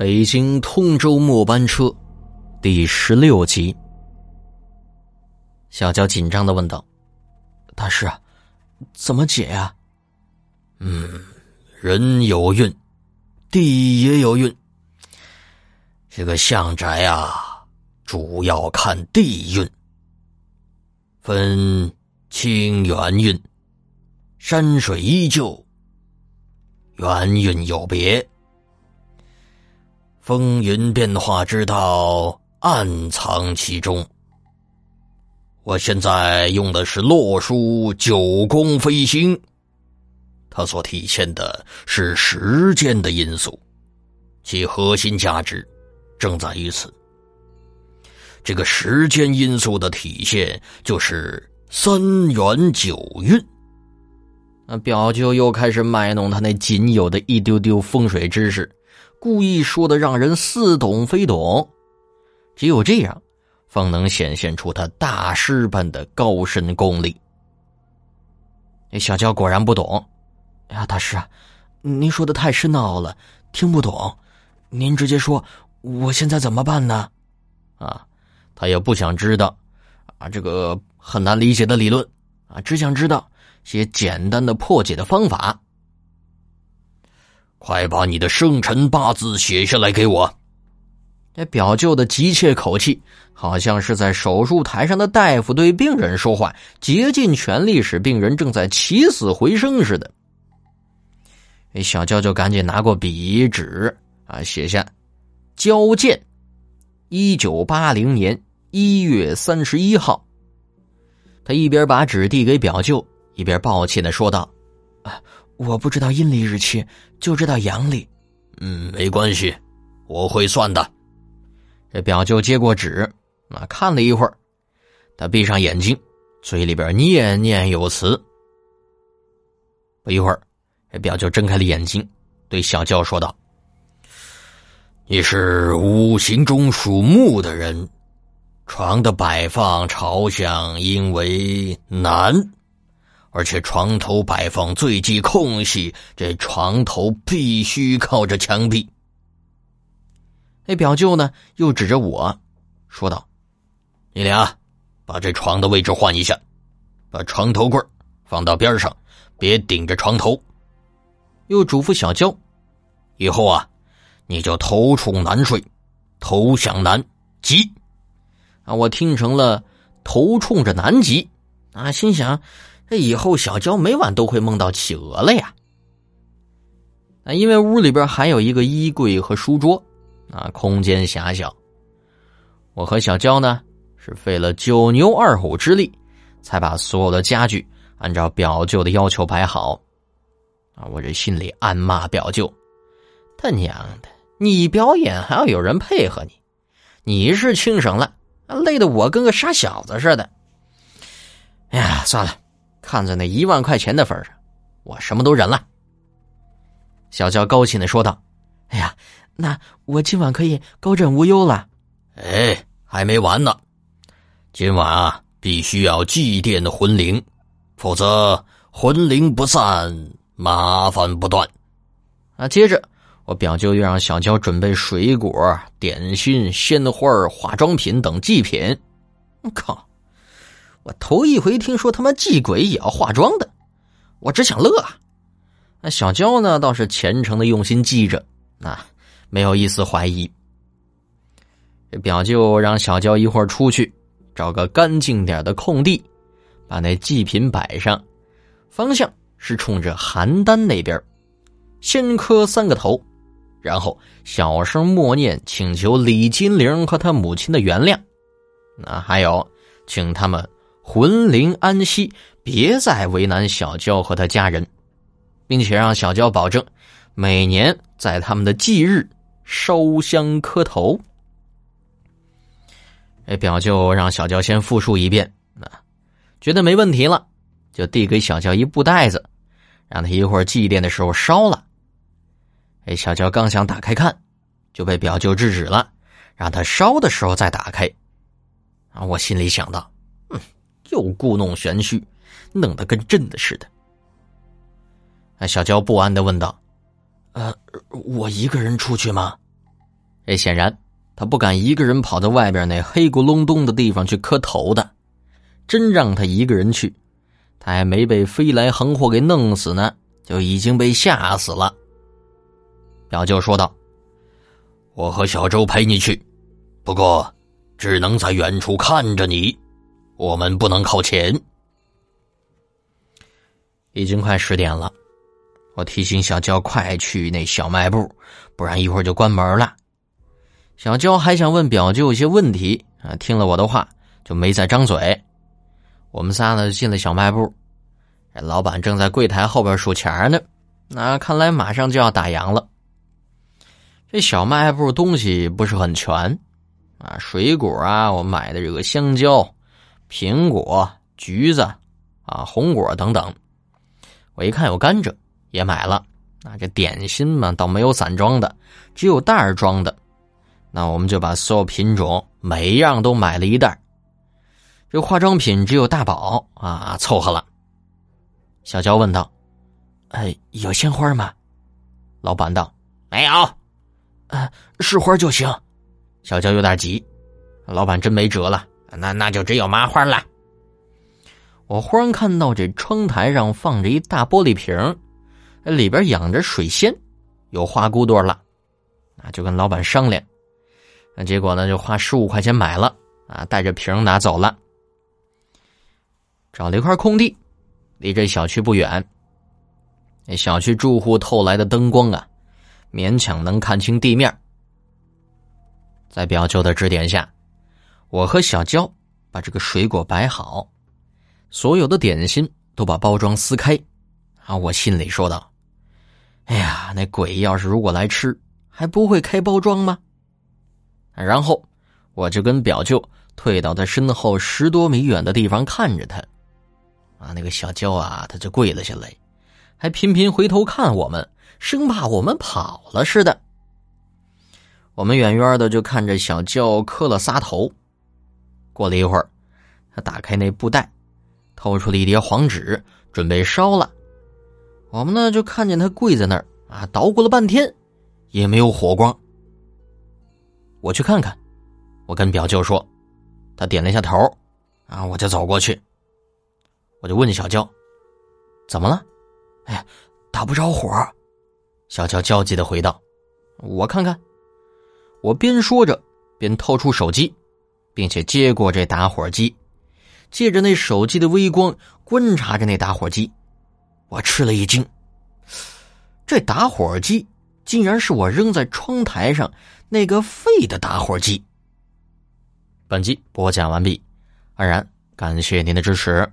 北京通州末班车，第十六集。小娇紧张的问道：“大师，怎么解呀？”“嗯，人有运，地也有运。这个相宅啊，主要看地运，分清远运、山水依旧。远运有别，风云变化之道暗藏其中。”我现在用的是洛书九宫飞星，它所体现的是时间的因素，其核心价值正在于此。这个时间因素的体现就是三元九运。那表舅又开始卖弄他那仅有的一丢丢风水知识，故意说的让人似懂非懂。只有这样。方能显现出他大师般的高深功力。小娇果然不懂。哎呀，大师啊，您说的太深奥了，听不懂。您直接说，我现在怎么办呢？啊，他也不想知道啊，这个很难理解的理论啊，只想知道些简单的破解的方法。快把你的生辰八字写下来给我。这表舅的急切口气，好像是在手术台上的大夫对病人说话，竭尽全力使病人正在起死回生似的。小娇就赶紧拿过笔纸啊，写下“交建，一九八零年一月三十一号。”他一边把纸递给表舅，一边抱歉的说道：“啊，我不知道阴历日期，就知道阳历。嗯，没关系，我会算的。”这表舅接过纸，啊，看了一会儿，他闭上眼睛，嘴里边念念有词。不一会儿，这表舅睁开了眼睛，对小娇说道：“你是五行中属木的人，床的摆放朝向应为南，而且床头摆放最忌空隙，这床头必须靠着墙壁。”那表舅呢？又指着我，说道：“你俩把这床的位置换一下，把床头柜放到边上，别顶着床头。”又嘱咐小娇：“以后啊，你就头冲南睡，头向南极。”啊，我听成了头冲着南极啊，心想：这以后小娇每晚都会梦到企鹅了呀。啊，因为屋里边还有一个衣柜和书桌。啊，空间狭小。我和小娇呢，是费了九牛二虎之力，才把所有的家具按照表舅的要求摆好。啊，我这心里暗骂表舅：“他娘的，你表演还要有人配合你，你是轻省了，累得我跟个傻小子似的。”哎呀，算了，看在那一万块钱的份上，我什么都忍了。小娇高兴的说道：“哎呀。”那我今晚可以高枕无忧了。哎，还没完呢！今晚啊，必须要祭奠魂灵，否则魂灵不散，麻烦不断。啊，接着我表舅又让小娇准备水果、点心、鲜花、化妆品等祭品。我靠！我头一回听说他妈祭鬼也要化妆的，我只想乐。啊。那小娇呢，倒是虔诚的用心记着。啊。没有一丝怀疑。这表舅让小娇一会儿出去，找个干净点的空地，把那祭品摆上，方向是冲着邯郸那边，先磕三个头，然后小声默念，请求李金玲和他母亲的原谅。那还有，请他们魂灵安息，别再为难小娇和他家人，并且让小娇保证，每年在他们的忌日。烧香磕头，哎表舅让小娇先复述一遍，啊，觉得没问题了，就递给小娇一布袋子，让他一会儿祭奠的时候烧了。哎，小娇刚想打开看，就被表舅制止了，让他烧的时候再打开。啊，我心里想到，又故弄玄虚，弄得跟真的似的。小娇不安的问道：“呃，我一个人出去吗？”这显然他不敢一个人跑到外边那黑咕隆咚的地方去磕头的。真让他一个人去，他还没被飞来横祸给弄死呢，就已经被吓死了。表舅说道：“我和小周陪你去，不过只能在远处看着你，我们不能靠前。”已经快十点了，我提醒小娇快去那小卖部，不然一会儿就关门了。小娇还想问表舅一些问题啊，听了我的话就没再张嘴。我们仨呢进了小卖部，老板正在柜台后边数钱呢，那看来马上就要打烊了。这小卖部东西不是很全啊，水果啊，我买的这个香蕉、苹果、橘子啊、红果等等。我一看有甘蔗，也买了。啊，这点心嘛，倒没有散装的，只有袋儿装的。那我们就把所有品种每一样都买了一袋。这化妆品只有大宝啊，凑合了。小娇问道：“哎，有鲜花吗？”老板道：“没有。”“啊，是花就行。”小娇有点急。老板真没辙了，那那就只有麻花了。我忽然看到这窗台上放着一大玻璃瓶，里边养着水仙，有花骨朵了。啊，就跟老板商量，那结果呢，就花十五块钱买了啊，带着瓶拿走了。找了一块空地，离这小区不远。那小区住户透来的灯光啊，勉强能看清地面。在表舅的指点下，我和小娇把这个水果摆好，所有的点心都把包装撕开。啊，我心里说道：“哎呀，那鬼要是如果来吃，还不会开包装吗？”然后我就跟表舅退到他身后十多米远的地方看着他。啊，那个小娇啊，他就跪了下来，还频频回头看我们，生怕我们跑了似的。我们远远的就看着小娇磕了仨头。过了一会儿，他打开那布袋，掏出了一叠黄纸，准备烧了。我们呢就看见他跪在那儿啊，捣鼓了半天，也没有火光。我去看看，我跟表舅说，他点了一下头，啊，我就走过去。我就问小娇：“怎么了？”“哎，打不着火。”小娇焦急的回道。“我看看。”我边说着边掏出手机，并且接过这打火机，借着那手机的微光观察着那打火机。我吃了一惊，这打火机竟然是我扔在窗台上那个废的打火机。本集播讲完毕，安然感谢您的支持。